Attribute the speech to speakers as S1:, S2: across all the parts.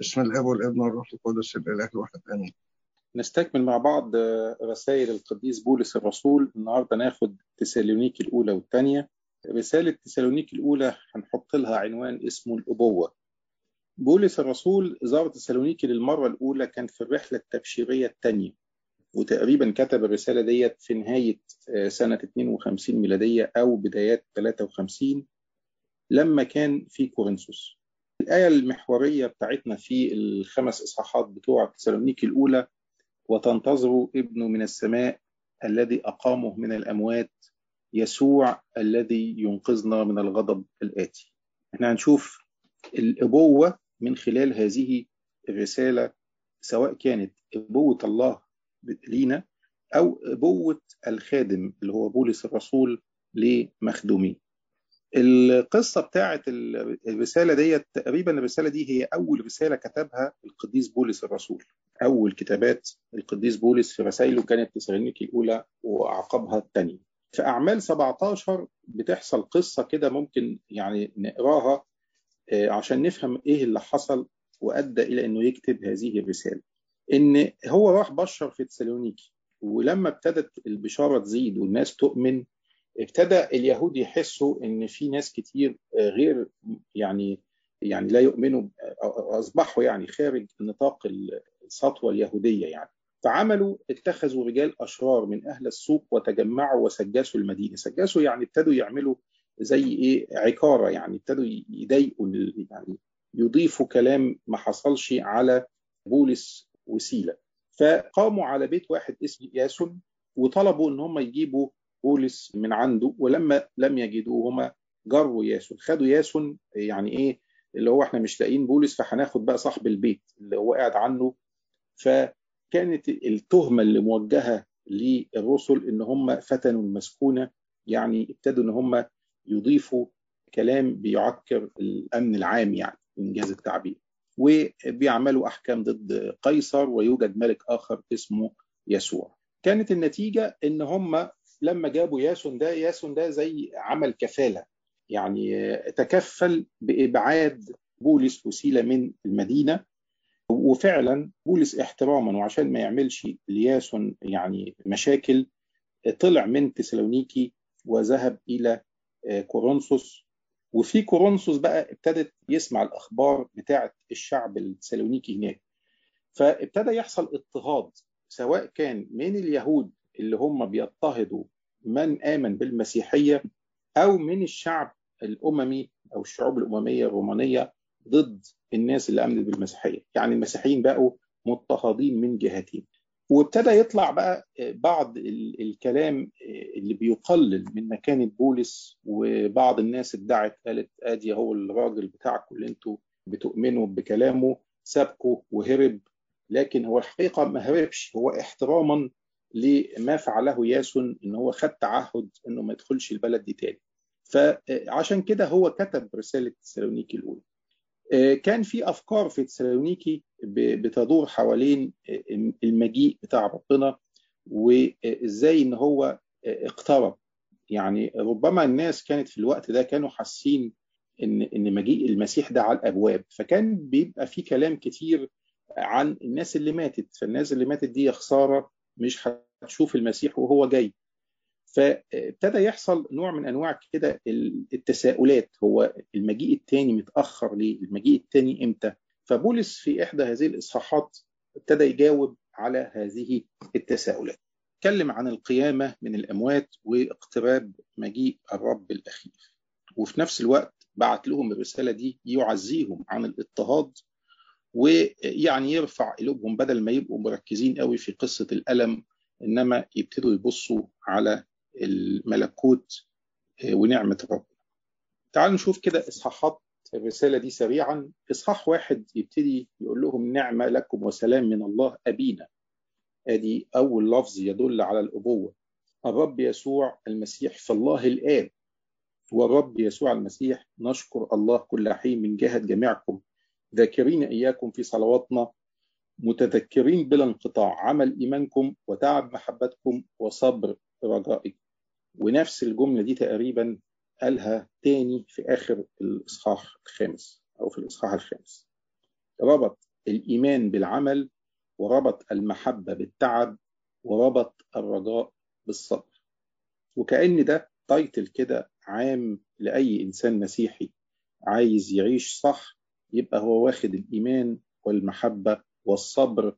S1: بسم الاب والابن والروح القدس الاله الواحد امين.
S2: نستكمل مع بعض رسائل القديس بولس الرسول. النهارده ناخد تسالونيك الأولى والثانيه رسالة تسالونيك الأولى هنحط لها عنوان اسمه الأبوة. بولس الرسول زار تسالونيكي للمرة الأولى كان في الرحلة التبشيرية الثانية وتقريبا كتب الرسالة ديت في نهاية سنة 52 ميلادية أو بدايات 53 لما كان في كورنثوس. الآية المحورية بتاعتنا في الخمس إصحاحات بتوع تسالونيكي الأولى وتنتظر ابن من السماء الذي أقامه من الأموات يسوع الذي ينقذنا من الغضب الآتي. إحنا هنشوف الأبوة من خلال هذه الرسالة سواء كانت أبوة الله لينا أو أبوة الخادم اللي هو بولس الرسول لمخدوميه القصة بتاعت الرسالة ديت تقريبا الرسالة دي هي أول رسالة كتبها القديس بولس الرسول. أول كتابات القديس بولس في رسائله كانت تسالونيكي الأولى وأعقبها الثانية. في أعمال 17 بتحصل قصة كده ممكن يعني نقراها عشان نفهم إيه اللي حصل وأدى إلى إنه يكتب هذه الرسالة. إن هو راح بشر في تسالونيكي ولما ابتدت البشارة تزيد والناس تؤمن ابتدى اليهود يحسوا إن في ناس كتير غير يعني يعني لا يؤمنوا أصبحوا يعني خارج نطاق السطوة اليهودية يعني. فعملوا اتخذوا رجال أشرار من أهل السوق وتجمعوا وسجسوا المدينة. سجسوا يعني ابتدوا يعملوا زي إيه عكاره يعني ابتدوا يضايقوا يعني يضيفوا كلام ما حصلش على بولس وسيلة. فقاموا على بيت واحد اسمه ياسون وطلبوا إن هم يجيبوا بولس من عنده ولما لم يجدوهما جروا ياسون. خدوا ياسون يعني إيه اللي هو إحنا مش لاقيين بولس فهناخد بقى صاحب البيت اللي هو قاعد عنه. فكانت التهمة اللي موجهة للرسل إن هم فتنوا المسكونة يعني ابتدوا إن هم يضيفوا كلام بيعكر الأمن العام يعني إنجاز التعبير. وبيعملوا أحكام ضد قيصر ويوجد ملك آخر اسمه يسوع. كانت النتيجة إن هم لما جابوا ياسون ده ياسون ده زي عمل كفالة. يعني تكفل بإبعاد بولس وسيلة من المدينة وفعلا بولس احتراما وعشان ما يعملش لياسون يعني مشاكل طلع من تسالونيكي وذهب إلى كورنثوس. وفي كورنثوس بقى ابتدت يسمع الأخبار بتاعة الشعب التسالونيكي هناك. فابتدى يحصل اضطهاد سواء كان من اليهود اللي هم بيضطهدوا من آمن بالمسيحية أو من الشعب الأممي أو الشعوب الأممية الرومانية ضد الناس اللي آمنت بالمسيحية. يعني المسيحيين بقوا مضطهدين من جهتين. وابتدى يطلع بقى بعض الكلام اللي بيقلل من مكانة بولس وبعض الناس ادعت قالت آدي هو الراجل بتاعكم اللي أنتوا بتؤمنوا بكلامه سابكوا وهرب. لكن هو الحقيقة ما هربش هو احتراما لما فعله ياسون إن هو خد تعهد إنه ما يدخلش البلد دي تاني. فعشان كده هو كتب رسالة تسالونيكي الأولى. كان في أفكار في تسالونيكي بتدور حوالين المجيء بتاع ربنا وإزاي إن هو اقترب. يعني ربما الناس كانت في الوقت ده كانوا حاسين إن إن مجيء المسيح ده على الأبواب. فكان بيبقى في كلام كتير عن الناس اللي ماتت. فالناس اللي ماتت دي خسارة مش هتشوف المسيح وهو جاي. فابتدى يحصل نوع من أنواع كده التساؤلات. هو المجيء الثاني متأخر ليه؟ المجيء الثاني إمتى؟ فبولس في إحدى هذه الإصحاحات ابتدى يجاوب على هذه التساؤلات. اتكلم عن القيامة من الأموات واقتراب مجيء الرب الأخير. وفي نفس الوقت بعت لهم الرسالة دي يعزيهم عن الاضطهاد ويعني يرفع قلوبهم بدل ما يبقوا مركزين قوي في قصة الألم إنما يبتدوا يبصوا على الملكوت ونعمة ربنا تعالوا نشوف كده إصحاحات الرسالة دي سريعا. إصحاح واحد يبتدي يقول لهم نعمة لكم وسلام من الله أبينا. أدي أول لفظ يدل على الأبوة. الرب يسوع المسيح فالله الآب. والرب يسوع المسيح. نشكر الله كل حين من جهة جميعكم. ذاكرين إياكم في صلواتنا متذكرين بلا انقطاع عمل إيمانكم وتعب محبتكم وصبر رجائكم. ونفس الجملة دي تقريبا قالها تاني في آخر الإصحاح الخامس أو في الإصحاح الخامس. ربط الإيمان بالعمل وربط المحبة بالتعب وربط الرجاء بالصبر. وكأن ده تايتل كده عام لأي إنسان مسيحي عايز يعيش صح يبقى هو واخد الإيمان والمحبة والصبر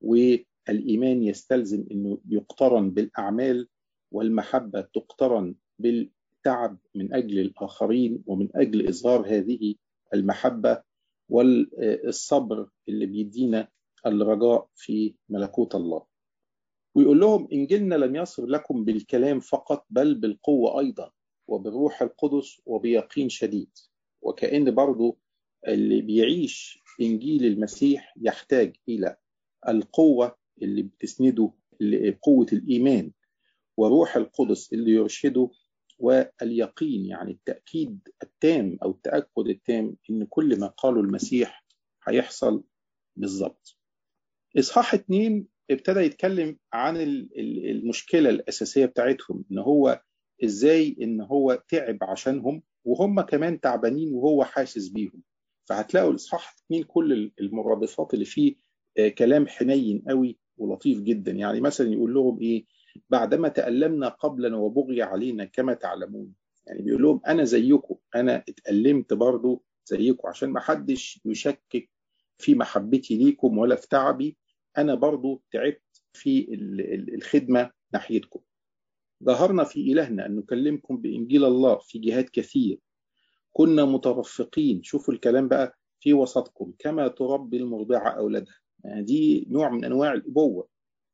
S2: والإيمان يستلزم أنه يقترن بالأعمال والمحبة تقترن بالتعب من أجل الآخرين ومن أجل إظهار هذه المحبة والصبر اللي بيدينا الرجاء في ملكوت الله. ويقول لهم إنجيلنا لم يصل لكم بالكلام فقط بل بالقوة أيضا وبالروح القدس وبيقين شديد. وكأن برضو اللي بيعيش إنجيل المسيح يحتاج إلى القوة اللي بتسنده قوة الإيمان وروح القدس اللي يرشده واليقين يعني التأكيد التام أو التأكد التام إن كل ما قاله المسيح هيحصل بالظبط. إصحاح اتنين ابتدى يتكلم عن المشكلة الأساسية بتاعتهم إن هو إزاي إن هو تعب عشانهم وهم كمان تعبانين وهو حاسس بيهم. فهتلاقوا الإصحاح اتنين كل المرادفات اللي فيه كلام حنين قوي ولطيف جدا. يعني مثلا يقول لهم إيه؟ بعدما تألمنا قبلا وبغي علينا كما تعلمون. يعني بيقول لهم أنا زيكم أنا اتألمت برضو زيكم. عشان ما حدش يشكك في محبتي ليكم ولا في تعبي أنا برضو تعبت في الخدمة ناحيتكم. ظهرنا في إلهنا أن نكلمكم بإنجيل الله في جهات كثير. كنا مترفقين. شوفوا الكلام بقى في وسطكم. كما تربي المرضعة أولادها. يعني دي نوع من أنواع الأبوة.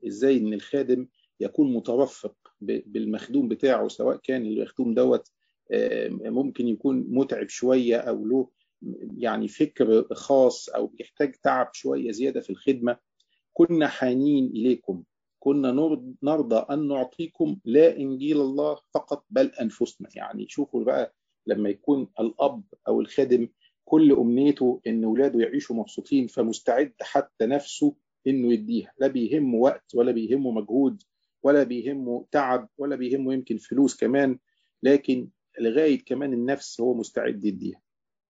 S2: إزاي إن الخادم يكون مترفق بالمخدوم بتاعه سواء كان المخدوم دوت ممكن يكون متعب شوية أو له يعني فكر خاص أو بيحتاج تعب شوية زيادة في الخدمة. كنا حانين إليكم. كنا نرضى أن نعطيكم لا إنجيل الله فقط بل أنفسنا. يعني شوفوا بقى لما يكون الأب أو الخادم كل أمنيته إن ولاده يعيشوا مبسوطين فمستعد حتى نفسه إنه يديها. لا بيهمه وقت ولا بيهمه مجهود ولا بيهمه تعب ولا بيهمه يمكن فلوس كمان. لكن لغاية كمان النفس هو مستعد يديها.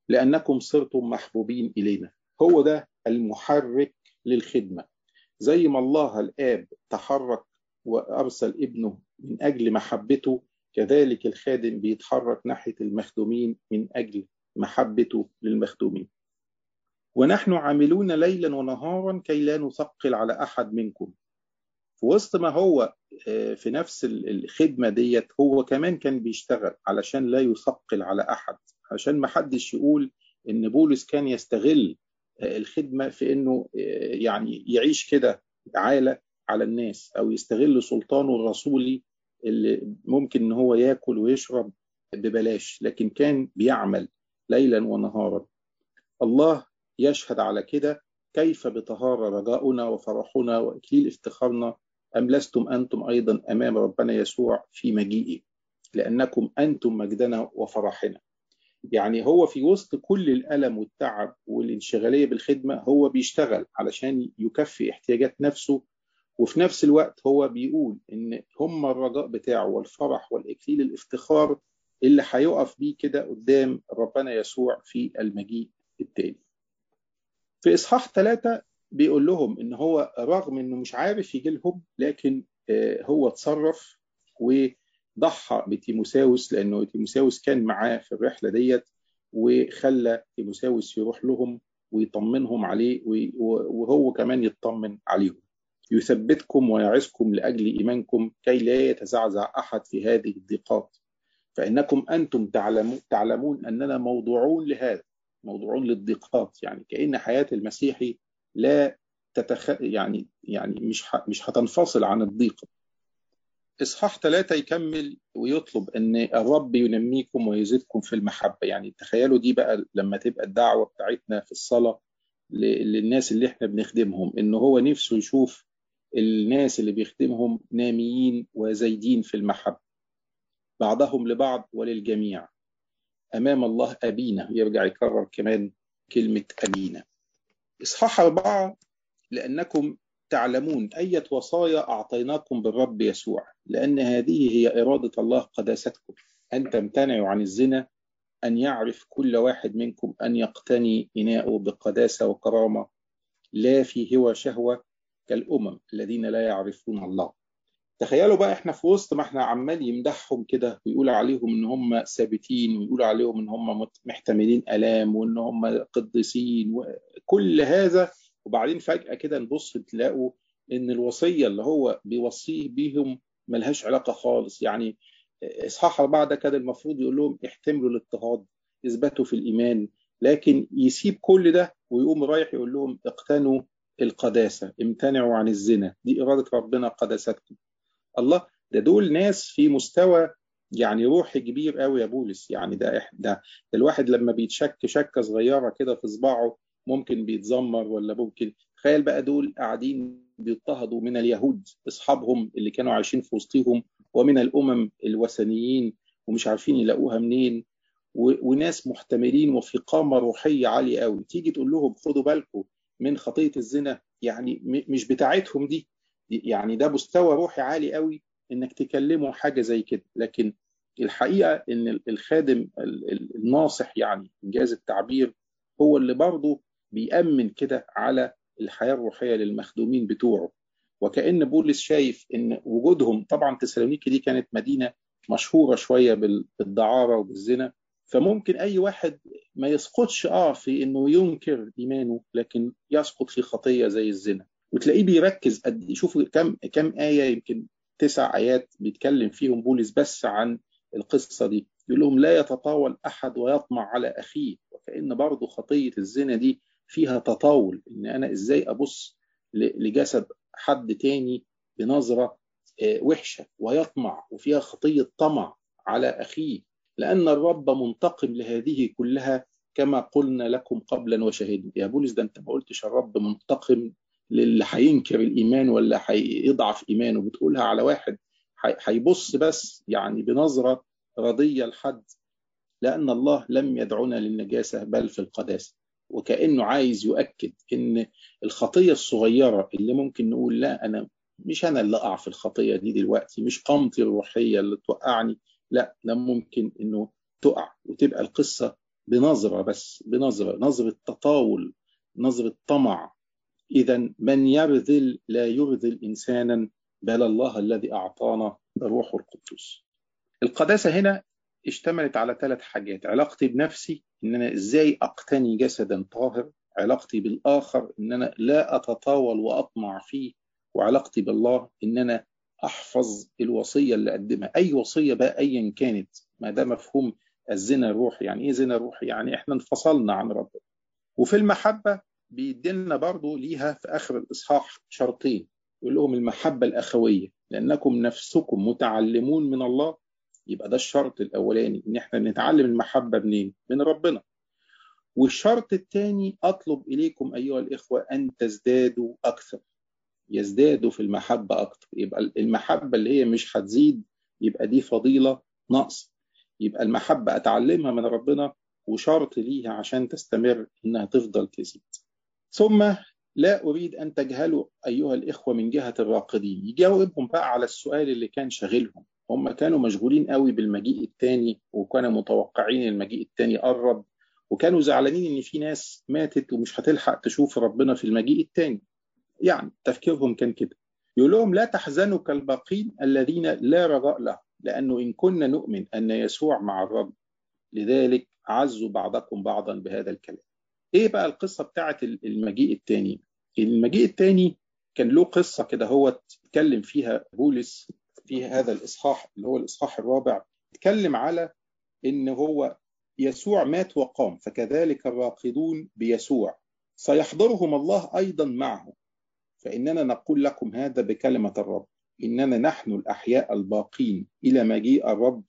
S2: لأنكم صرتم محبوبين إلينا. هو ده المحرك للخدمة. زي ما الله الآب تحرك وأرسل ابنه من أجل محبته كذلك الخادم بيتحرك ناحية المخدومين من أجل محبته للمخدومين. ونحن عاملون ليلا ونهارا كي لا نثقل على أحد منكم. في وسط ما هو في نفس الخدمة ديت هو كمان كان بيشتغل علشان لا يثقل على أحد. عشان ما حدش يقول إن بولس كان يستغل الخدمة في إنه يعني يعيش كده عالة على الناس أو يستغل سلطانه الرسولي اللي ممكن إن هو ياكل ويشرب ببلاش لكن كان بيعمل ليلا ونهارا. الله يشهد على كده كيف بطهارة رجاؤنا وفرحنا وإكليل افتخارنا أم لستم أنتم أيضا أمام ربنا يسوع في مجيئه؟ لأنكم أنتم مجدنا وفرحنا. يعني هو في وسط كل الألم والتعب والانشغالية بالخدمة هو بيشتغل علشان يكفي احتياجات نفسه وفي نفس الوقت هو بيقول إن هم الرجاء بتاعه والفرح والإكليل الافتخار اللي هيقف بيه كده قدام ربنا يسوع في المجيء التاني. في إصحاح ثلاثة بيقول لهم إن هو رغم إنه مش عارف يجي لهم لكن هو اتصرف وضحى بتيموساوس لأنه تيموساوس كان معاه في الرحلة ديت وخلى تيموساوس يروح لهم ويطمنهم عليه وهو كمان يطمن عليهم. يثبتكم ويعزكم لأجل إيمانكم كي لا يتزعزع أحد في هذه الضيقات. فإنكم أنتم تعلمون, أننا موضوعون لهذا موضوعون للضيقات. يعني كأن حياة المسيحي لا تتخ... يعني يعني مش ح... مش هتنفصل عن الضيق إصحاح ثلاثة يكمل ويطلب أن الرب ينميكم ويزيدكم في المحبة. يعني تخيلوا دي بقى لما تبقى الدعوة بتاعتنا في الصلاة للناس اللي إحنا بنخدمهم إن هو نفسه يشوف الناس اللي بيخدمهم ناميين وزايدين في المحبة بعضهم لبعض وللجميع. أمام الله أبينا. يرجع يكرر كمان كلمة أبينا. إصحاح أربعة لأنكم تعلمون أية وصايا أعطيناكم بالرب يسوع لأن هذه هي إرادة الله قداستكم. أن تمتنعوا عن الزنا أن يعرف كل واحد منكم أن يقتني إناءه بقداسة وكرامة لا في هوى شهوة كالأمم الذين لا يعرفون الله. تخيلوا بقى إحنا في وسط ما إحنا عمال يمدحهم كده ويقول عليهم إن هم ثابتين ويقول عليهم إن هم محتملين آلام وإن هم قديسين وكل هذا. وبعدين فجأة كده نبص تلاقوا إن الوصية اللي هو بيوصيه بيهم ملهاش علاقة خالص. يعني إصحاح أربعة ده كان المفروض يقول لهم احتملوا الاضطهاد اثبتوا في الإيمان. لكن يسيب كل ده ويقوم رايح يقول لهم اقتنوا القداسة امتنعوا عن الزنا دي إرادة ربنا قداستكم الله ده دول ناس في مستوى يعني روحي كبير قوي يا بولس. يعني ده ده, الواحد لما بيتشك شكة صغيرة كده في صباعه ممكن بيتذمر ولا ممكن. تخيل بقى دول قاعدين بيضطهدوا من اليهود أصحابهم اللي كانوا عايشين في وسطهم ومن الأمم الوثنيين ومش عارفين يلاقوها منين. وناس محتملين وفي قامة روحية عالية قوي تيجي تقول لهم خدوا بالكم من خطية الزنا يعني مش بتاعتهم دي. يعني ده مستوى روحي عالي قوي إنك تكلمه حاجة زي كده. لكن الحقيقة إن الخادم الناصح يعني إنجاز التعبير هو اللي برضه بيأمن كده على الحياة الروحية للمخدومين بتوعه. وكأن بولس شايف إن وجودهم طبعا تسالونيكي دي كانت مدينة مشهورة شوية بالدعارة وبالزنا فممكن أي واحد ما يسقطش آه في إنه ينكر إيمانه لكن يسقط في خطية زي الزنا. وتلاقيه بيركز قد شوفوا كم كم آية يمكن تسع آيات بيتكلم فيهم بولس بس عن القصة دي. يقول لهم لا يتطاول أحد ويطمع على أخيه. وكأن برضه خطية الزنا دي فيها تطاول. إن أنا إزاي أبص لجسد حد تاني بنظرة وحشة ويطمع وفيها خطية طمع على أخيه. لأن الرب منتقم لهذه كلها كما قلنا لكم قبلا وشهدنا. يا بولس ده أنت ما قلتش الرب منتقم للي هينكر الإيمان ولا هيضعف إيمانه؟ بتقولها على واحد هيبص بس يعني بنظرة رضية لحد. لأن الله لم يدعونا للنجاسة بل في القداسة. وكأنه عايز يؤكد إن الخطية الصغيرة اللي ممكن نقول لا أنا مش أنا اللي أقع في الخطية دي دلوقتي مش قامتي الروحية اللي توقعني لا ده ممكن إنه تقع وتبقى القصة بنظرة بس بنظرة نظرة تطاول نظرة طمع. إذا من يرذل لا يرذل إنسانا بل الله الذي أعطانا الروح القدس القداسة هنا اشتملت على ثلاث حاجات. علاقتي بنفسي إن أنا إزاي أقتني جسدا طاهر. علاقتي بالآخر إن أنا لا أتطاول وأطمع فيه. وعلاقتي بالله إن أنا أحفظ الوصية اللي أقدمها. أي وصية بقى أيا كانت ما ده مفهوم الزنا الروحي. يعني إيه زنا روحي؟ يعني إحنا انفصلنا عن ربنا. وفي المحبة بيدينا برضه ليها في آخر الإصحاح شرطين. يقول لهم المحبة الأخوية. لأنكم نفسكم متعلمون من الله. يبقى ده الشرط الأولاني إن إحنا نتعلم المحبة منين؟ من ربنا. والشرط الثاني أطلب إليكم أيها الإخوة أن تزدادوا أكثر. يزدادوا في المحبة أكثر يبقى المحبة اللي هي مش هتزيد يبقى دي فضيلة نقص. يبقى المحبة أتعلمها من ربنا وشرط ليها عشان تستمر إنها تفضل تزيد. ثم لا أريد أن تجهلوا أيها الإخوة من جهة الراقدين. يجاوبهم بقى على السؤال اللي كان شاغلهم. هم كانوا مشغولين قوي بالمجيء الثاني وكانوا متوقعين المجيء الثاني قرب وكانوا زعلانين إن في ناس ماتت ومش هتلحق تشوف ربنا في المجيء الثاني يعني تفكيرهم كان كده. يقول لهم لا تحزنوا كالباقين الذين لا رجاء لهم لأنه إن كنا نؤمن أن يسوع مع الرب لذلك عزوا بعضكم بعضا بهذا الكلام. إيه بقى القصة بتاعه المجيء الثاني المجيء الثاني كان له قصة كده هو اتكلم فيها بولس في هذا الإصحاح اللي هو الإصحاح الرابع اتكلم على إن هو يسوع مات وقام فكذلك الراقدون بيسوع. سيحضرهم الله أيضا معه. فإننا نقول لكم هذا بكلمة الرب. إننا نحن الأحياء الباقين. إلى مجيء الرب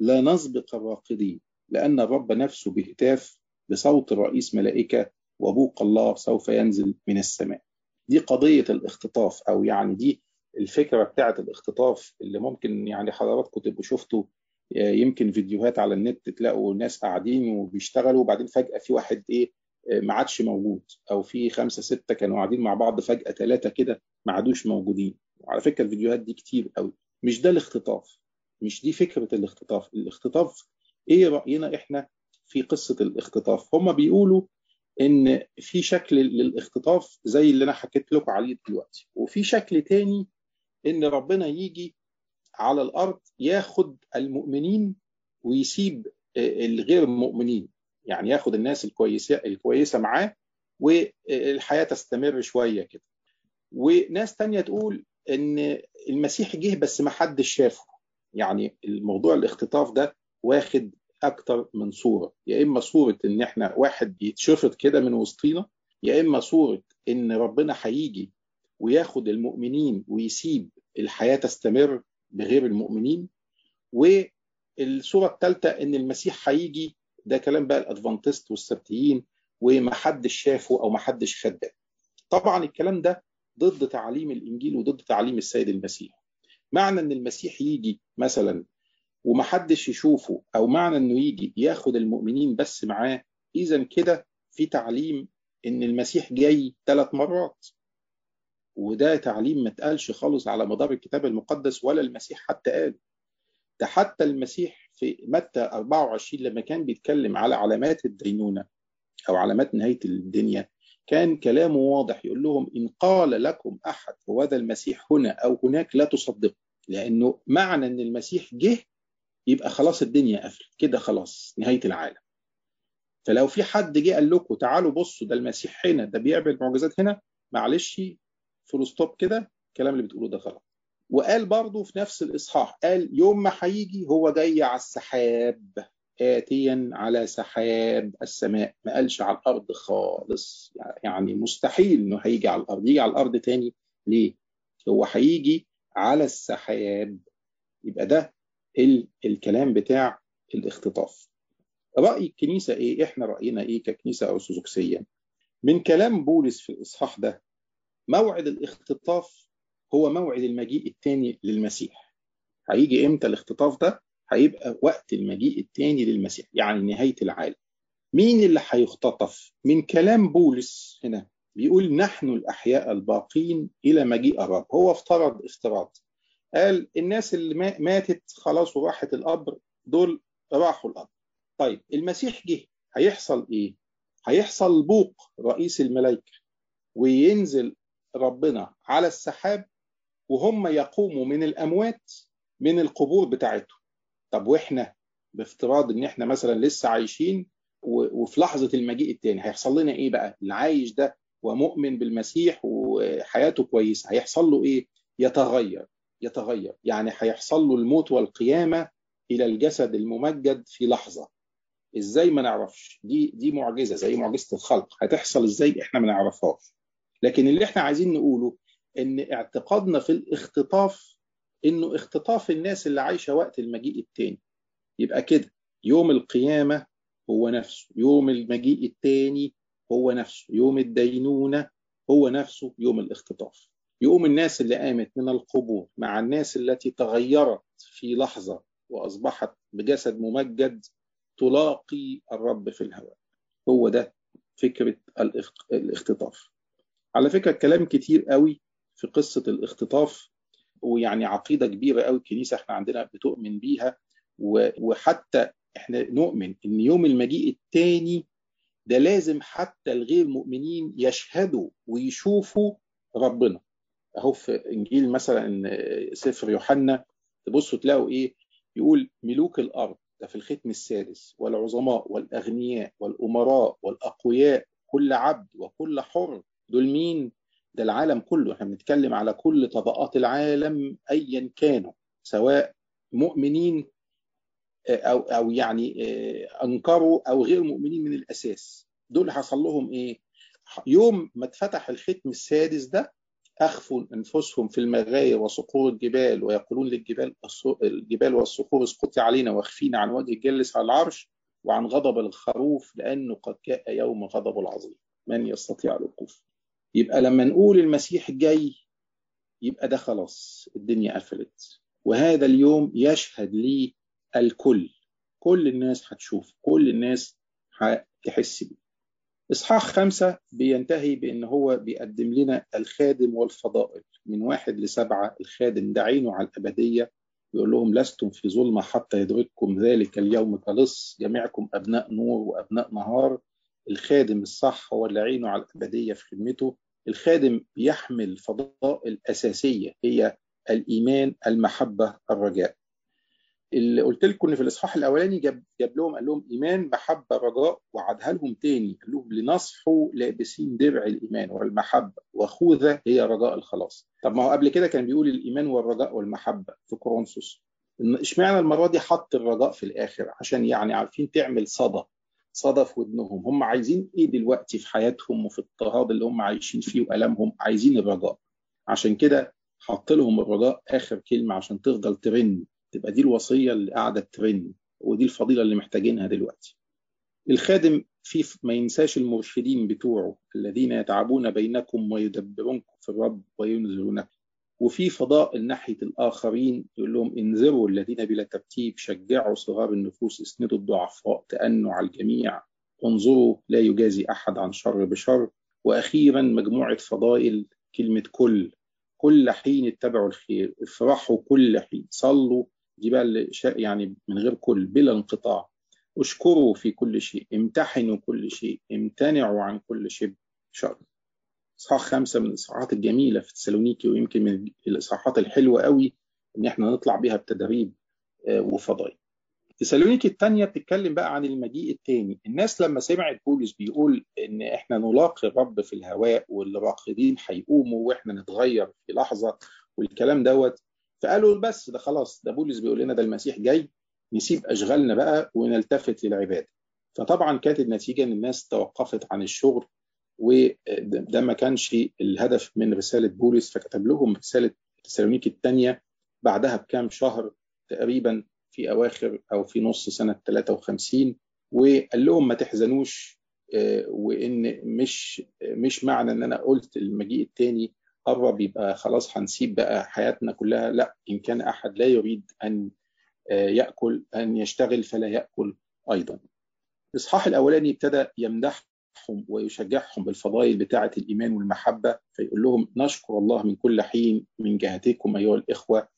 S2: لا نسبق الراقدين. لأن الرب نفسه بهتاف بصوت رئيس ملائكة وبوق الله سوف ينزل من السماء. دي قضية الاختطاف أو يعني دي الفكرة بتاعة الاختطاف اللي ممكن يعني حضراتكم تبقوا شفتوا. يمكن فيديوهات على النت تلاقوا ناس قاعدين وبيشتغلوا وبعدين فجأة في واحد إيه ما عادش موجود أو في خمسة ستة كانوا قاعدين مع بعض فجأة ثلاثة كده ما عادوش موجودين. وعلى فكرة الفيديوهات دي كتير قوي. مش ده الاختطاف مش دي فكرة الاختطاف. الاختطاف إيه رأينا إحنا في قصة الاختطاف؟ هم بيقولوا إن في شكل للاختطاف زي اللي أنا حكيت لكم عليه دلوقتي. وفي شكل تاني إن ربنا يجي على الأرض ياخد المؤمنين ويسيب الغير المؤمنين يعني ياخد الناس الكويسه الكويسة معاه والحياة تستمر شوية كده. وناس تانية تقول إن المسيح جه بس ما حدش شافه. يعني الموضوع الاختطاف ده واخد أكتر من صورة. يا إما صورة إن إحنا واحد يتشفط كده من وسطينا يا إما صورة إن ربنا هيجي وياخد المؤمنين ويسيب الحياة تستمر بغير المؤمنين. والصورة الثالثه إن المسيح هيجي ده كلام بقى الادفانتست والسبتيين ومحدش شافه أو محدش خد طبعا الكلام ده ضد تعاليم الإنجيل وضد تعاليم السيد المسيح. معنى إن المسيح يجي مثلا ومحدش يشوفه أو معنى إنه يجي ياخد المؤمنين بس معاه اذا كده في تعليم إن المسيح جاي ثلاث مرات. وده تعليم ما اتقالش خالص على مدار الكتاب المقدس ولا المسيح حتى قال. ده حتى المسيح في متى 24 لما كان بيتكلم على علامات الدينونة أو علامات نهاية الدنيا كان كلامه واضح يقول لهم إن قال لكم أحد هو ذا المسيح هنا أو هناك لا تصدقوا لأنه معنى أن المسيح جه يبقى خلاص الدنيا قفلت كده خلاص نهاية العالم. فلو في حد جه قال لكم تعالوا بصوا ده المسيح هنا ده بيعمل معجزات هنا معلش full stop كده الكلام اللي بتقوله ده غلط. وقال برضه في نفس الإصحاح قال يوم ما هيجي هو جاي على السحاب آتيا على سحاب السماء ما قالش على الأرض خالص يعني مستحيل إنه هيجي على الأرض يجي على الأرض تاني ليه؟ هو هيجي على السحاب يبقى ده ال الكلام بتاع الاختطاف رأي الكنيسة إيه؟ إحنا رأينا إيه ككنيسة أرثوذكسية؟ من كلام بولس في الإصحاح ده موعد الاختطاف هو موعد المجيء الثاني للمسيح. هيجي إمتى الاختطاف ده؟ هيبقى وقت المجيء الثاني للمسيح يعني نهاية العالم. مين اللي هيختطف؟ من كلام بولس هنا بيقول نحن الأحياء الباقين إلى مجيء الرب. هو افترض افتراض. قال الناس اللي ماتت خلاص وراحت القبر دول راحوا القبر. طيب المسيح جه هيحصل إيه؟ هيحصل بوق رئيس الملائكة وينزل ربنا على السحاب وهم يقوموا من الأموات من القبور بتاعتهم. طب وإحنا بافتراض إن إحنا مثلا لسه عايشين وفي لحظة المجيء الثاني هيحصل لنا إيه بقى؟ اللي عايش ده ومؤمن بالمسيح وحياته كويسة هيحصل له إيه؟ يتغير يتغير. يعني هيحصل له الموت والقيامة إلى الجسد الممجد في لحظة. إزاي ما نعرفش؟ دي دي معجزة زي معجزة الخلق. هتحصل إزاي؟ إحنا ما نعرفهاش. لكن اللي إحنا عايزين نقوله إن اعتقادنا في الاختطاف إنه اختطاف الناس اللي عايشة وقت المجيء التاني. يبقى كده يوم القيامة هو نفسه يوم المجيء التاني هو نفسه يوم الدينونة هو نفسه يوم الاختطاف. يقوم الناس اللي قامت من القبور مع الناس التي تغيرت في لحظة وأصبحت بجسد ممجد تلاقي الرب في الهواء. هو ده فكرة الاختطاف. على فكرة كلام كتير قوي في قصة الاختطاف ويعني عقيدة كبيرة قوي الكنيسة إحنا عندنا بتؤمن بيها وحتى إحنا نؤمن إن يوم المجيء الثاني ده لازم حتى الغير مؤمنين يشهدوا ويشوفوا ربنا. أهو في إنجيل مثلا سفر يوحنا تبصوا تلاقوا إيه؟ يقول ملوك الأرض ده في الختم السادس والعظماء والأغنياء والأمراء والأقوياء كل عبد وكل حر دول مين؟ ده العالم كله. إحنا بنتكلم على كل طبقات العالم ايا كانوا سواء مؤمنين أو أو يعني أنكروا أو غير مؤمنين من الأساس. دول حصل لهم إيه؟ يوم ما اتفتح الختم السادس ده أخفوا أنفسهم في المغاير وصقور الجبال ويقولون للجبال الجبال والصخور اسقطي علينا واخفينا عن وجه الجالس على العرش وعن غضب الخروف لأنه قد جاء يوم غضب العظيم. من يستطيع الوقوف؟ يبقى لما نقول المسيح جاي يبقى ده خلاص الدنيا قفلت. وهذا اليوم يشهد لي الكل. كل الناس هتشوف كل الناس هتحس بيه. إصحاح خمسة بينتهي بأن هو بيقدم لنا الخادم والفضائل. من واحد لسبعة الخادم ده عينه على الأبدية. يقول لهم لستم في ظلمة حتى يدرككم ذلك اليوم كلص جميعكم أبناء نور وأبناء نهار. الخادم الصح هو اللي عينه على الأبدية في خدمته. الخادم بيحمل فضائل أساسية هي الإيمان المحبة الرجاء. اللي قلت لكم إن في الإصحاح الأولاني جاب جاب لهم قال لهم إيمان محبة رجاء وعدها لهم تاني. قال لهم لنصحوا لابسين درع الإيمان والمحبة وخوذه هي رجاء الخلاص. طب ما هو قبل كده كان بيقول الإيمان والرجاء والمحبة في كورنثوس إشمعنى المرة دي حط الرجاء في الآخر؟ عشان يعني عارفين تعمل صدى. صدى في ودنهم. هم عايزين إيه دلوقتي في حياتهم وفي الاضطهاد اللي هم عايشين فيه والامهم عايزين الرجاء. عشان كده حط لهم الرجاء آخر كلمة عشان تفضل ترن. تبقى دي الوصية اللي قاعدة ترن. ودي الفضيلة اللي محتاجينها دلوقتي. الخادم في ما ينساش المرشدين بتوعه الذين يتعبون بينكم ويدبرونكم في الرب وينذرونكم. وفي فضاء ناحية الآخرين يقول لهم انذروا الذين بلا ترتيب شجعوا صغار النفوس اسندوا الضعفاء تأنوا على الجميع انظروا لا يجازي أحد عن شر بشر. وأخيرا مجموعة فضائل كلمة كل. كل حين اتبعوا الخير افرحوا كل حين صلوا. دي بقى يعني من غير كل بلا انقطاع. اشكروا في كل شيء امتحنوا كل شيء امتنعوا عن كل شيء. شر اصحاح خمسة من الإصحاحات الجميلة في تسالونيكي ويمكن من الإصحاحات الحلوة قوي إن إحنا نطلع بيها بتدريب وفضائل. تسالونيكي الثانية بتتكلم بقى عن المجيء الثاني، الناس لما سمعت بولس بيقول إن إحنا نلاقي الرب في الهواء والراقدين هيقوموا وإحنا نتغير في لحظة والكلام دوت فقالوا بس ده خلاص ده بولس بيقول لنا ده المسيح جاي نسيب أشغالنا بقى ونلتفت للعبادة. فطبعا كانت النتيجة إن الناس توقفت عن الشغل وده ما كانش الهدف من رسالة بولس فكتب لهم رسالة تسالونيكي الثانية بعدها بكام شهر تقريبا في أواخر أو في نص سنة 53 وقال لهم ما تحزنوش وإن مش مش معنى إن أنا قلت المجيء الثاني قرب يبقى خلاص هنسيب بقى حياتنا كلها. لا إن كان أحد لا يريد أن يأكل أن يشتغل فلا يأكل أيضا. الإصحاح الأولاني ابتدى يمدح ويشجعهم بالفضائل بتاعة الإيمان والمحبة فيقول لهم نشكر الله من كل حين من جهتكم أيها الإخوة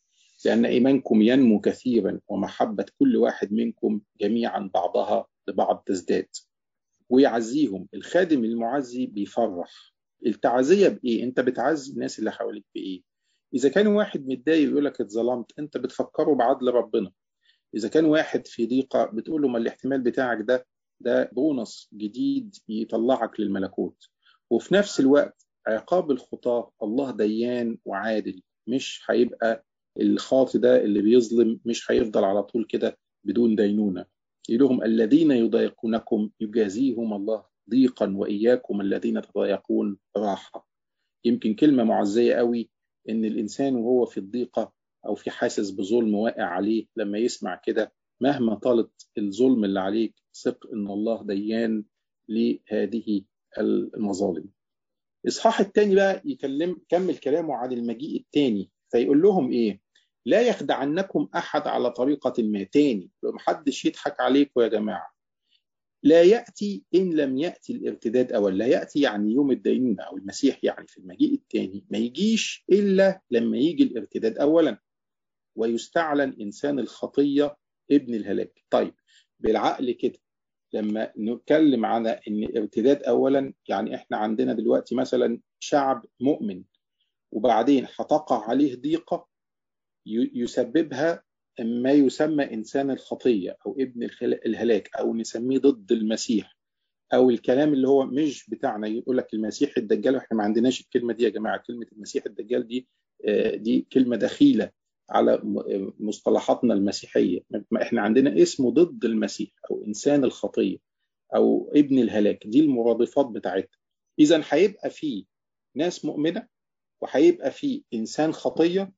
S2: لأن إيمانكم ينمو كثيرا ومحبة كل واحد منكم جميعا بعضها لبعض تزداد ويعزيهم الخادم المعزي بيفرح التعزية بإيه؟ أنت بتعزي الناس اللي حواليك بإيه؟ إذا كان واحد متضايق يقول لك اتظلمت أنت بتفكره بعدل ربنا إذا كان واحد في ضيقة بتقول له ما الاحتمال بتاعك ده ده بونص جديد يطلعك للملكوت. وفي نفس الوقت عقاب الخطاة الله ديان وعادل مش هيبقى الخاطي ده اللي بيظلم مش هيفضل على طول كده بدون دينونة. لهم الذين يضايقونكم يجازيهم الله ضيقا وإياكم الذين تضايقون راحة. يمكن كلمة معزية قوي إن الإنسان وهو في الضيقة أو في حاسس بظلم واقع عليه لما يسمع كده مهما طالت الظلم اللي عليك ثق إن الله ديان لهذه المظالم. الاصحاح الثاني بقى يكلم كمل كلامه عن المجيء الثاني فيقول لهم إيه؟ لا يخدعنكم أحد على طريقة ما تاني محدش يضحك عليكم يا جماعة. لا يأتي إن لم يأتي الارتداد أول لا يأتي يعني يوم الدينونه أو المسيح يعني في المجيء الثاني ما يجيش إلا لما يجي الارتداد اولا ويستعلن انسان الخطية ابن الهلاك. طيب بالعقل كده لما نتكلم عن إن ارتداد اولا يعني إحنا عندنا دلوقتي مثلا شعب مؤمن وبعدين هتقع عليه ضيقة يسببها ما يسمى إنسان الخطية أو ابن الهلاك أو نسميه ضد المسيح أو الكلام اللي هو مش بتاعنا يقول لك المسيح الدجال وإحنا ما عندناش الكلمة دي يا جماعة كلمة المسيح الدجال دي دي كلمة دخيلة. على مصطلحاتنا المسيحية. إحنا عندنا اسمه ضد المسيح أو إنسان الخطية أو ابن الهلاك. دي المرادفات بتاعتها. إذا هيبقى في ناس مؤمنة وهيبقى في إنسان خطية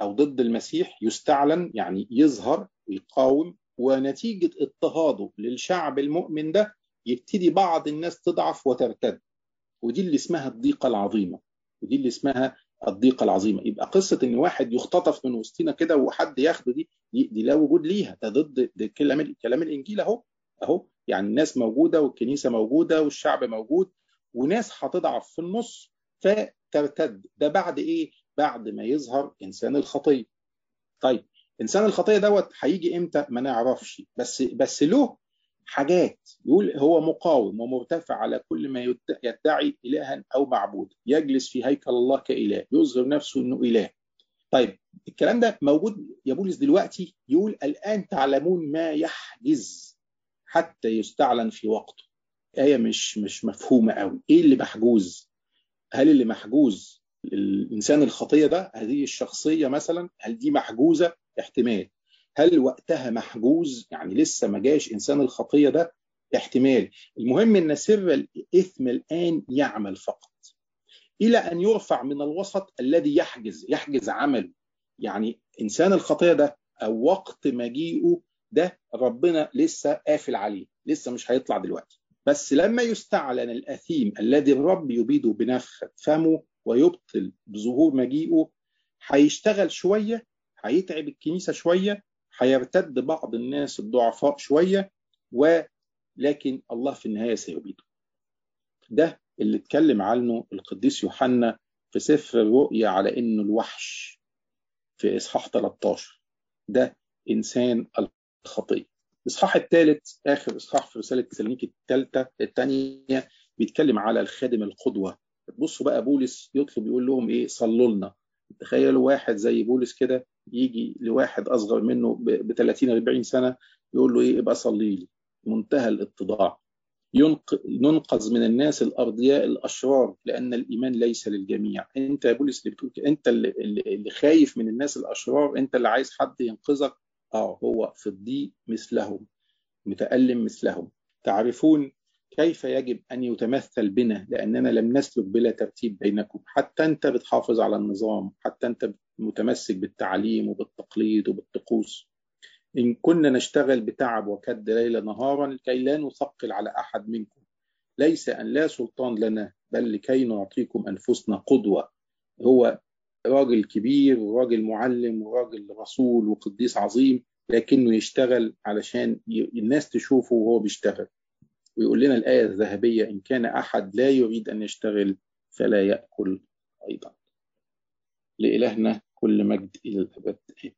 S2: أو ضد المسيح يستعلن يعني يظهر ويقاوم ونتيجة اضطهاده للشعب المؤمن ده يبتدي بعض الناس تضعف وترتد. ودي اللي اسمها الضيقة العظيمة. ودي اللي اسمها الضيقة العظيمة يبقى قصة إن واحد يختطف من وسطنا كده وحد ياخده دي دي لا وجود ليها ده ضد ده كلام كلام الإنجيل أهو أهو يعني الناس موجودة والكنيسة موجودة والشعب موجود وناس هتضعف في النص فترتد ده بعد إيه؟ بعد ما يظهر إنسان الخطية. طيب إنسان الخطية دوت هيجي إمتى؟ ما نعرفش بس بس له حاجات. يقول هو مقاوم ومرتفع على كل ما يدعي إلها أو معبود يجلس في هيكل الله كإله. يظهر نفسه أنه إله. طيب الكلام ده موجود يا بولس دلوقتي؟ يقول الآن تعلمون ما يحجز حتى يستعلن في وقته. آية مش مش مفهومة قوي إيه اللي محجوز؟ هل اللي محجوز الإنسان الخطية ده؟ هذه الشخصية مثلا؟ هل دي محجوزة؟ احتمال. هل وقتها محجوز؟ يعني لسه ما جاش إنسان الخطية ده؟ احتمال. المهم أن سر الإثم الآن يعمل فقط. إلى أن يرفع من الوسط الذي يحجز يحجز عمله. يعني إنسان الخطية ده أو وقت مجيئه ده ربنا لسه قافل عليه لسه مش هيطلع دلوقتي. بس لما يستعلن الأثيم الذي الرب يبيده بنفخة فمه ويبطل بظهور مجيئه هيشتغل شوية هيتعب الكنيسة شوية هيرتد بعض الناس الضعفاء شوية ولكن الله في النهاية سيبيده. ده اللي اتكلم عنه القديس يوحنا في سفر الرؤيا على انه الوحش في إصحاح 13 ده إنسان الخطيه الاصحاح الثالث آخر إصحاح في رسالة تسالونيكي الثالثه الثانية بيتكلم على الخادم القدوة. بصوا بقى بولس يطلب يقول لهم إيه؟ صلوا لنا. تخيلوا واحد زي بولس كده يجي لواحد أصغر منه ب 30 40 سنة يقول له إيه ابقى صلي لي. منتهى الاتضاع. ننقذ من الناس الأرضياء الأشرار لأن الإيمان ليس للجميع. أنت يا بولس اللي بتقول أنت اللي, خايف من الناس الأشرار أنت اللي عايز حد ينقذك. آه هو في الضيق مثلهم متألم مثلهم. تعرفون كيف يجب أن يتمثل بنا؟ لأننا لم نسلك بلا ترتيب بينكم. حتى أنت بتحافظ على النظام حتى أنت متمسك بالتعليم وبالتقليد وبالطقوس. إن كنا نشتغل بتعب وكد ليل نهارا لكي لا نثقل على أحد منكم. ليس أن لا سلطان لنا بل لكي نعطيكم أنفسنا قدوة. هو راجل كبير وراجل معلم وراجل رسول وقديس عظيم لكنه يشتغل علشان الناس تشوفه وهو بيشتغل. ويقول لنا الآية الذهبية إن كان أحد لا يريد أن يشتغل فلا يأكل أيضا. لإلهنا كل مجد إلى الأبد. آمين